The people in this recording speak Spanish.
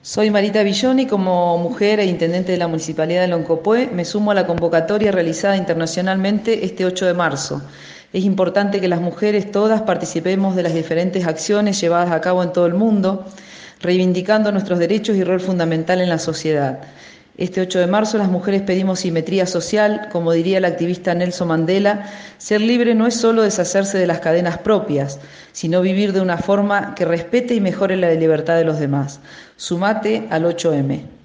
Soy Marita Villoni, como mujer e intendente de la Municipalidad de Loncopué, me sumo a la convocatoria realizada internacionalmente este 8 de marzo. Es importante que las mujeres todas participemos de las diferentes acciones llevadas a cabo en todo el mundo, reivindicando nuestros derechos y rol fundamental en la sociedad. Este 8 de marzo las mujeres pedimos simetría social, como diría el activista Nelson Mandela, ser libre no es solo deshacerse de las cadenas propias, sino vivir de una forma que respete y mejore la libertad de los demás. Sumate al 8M.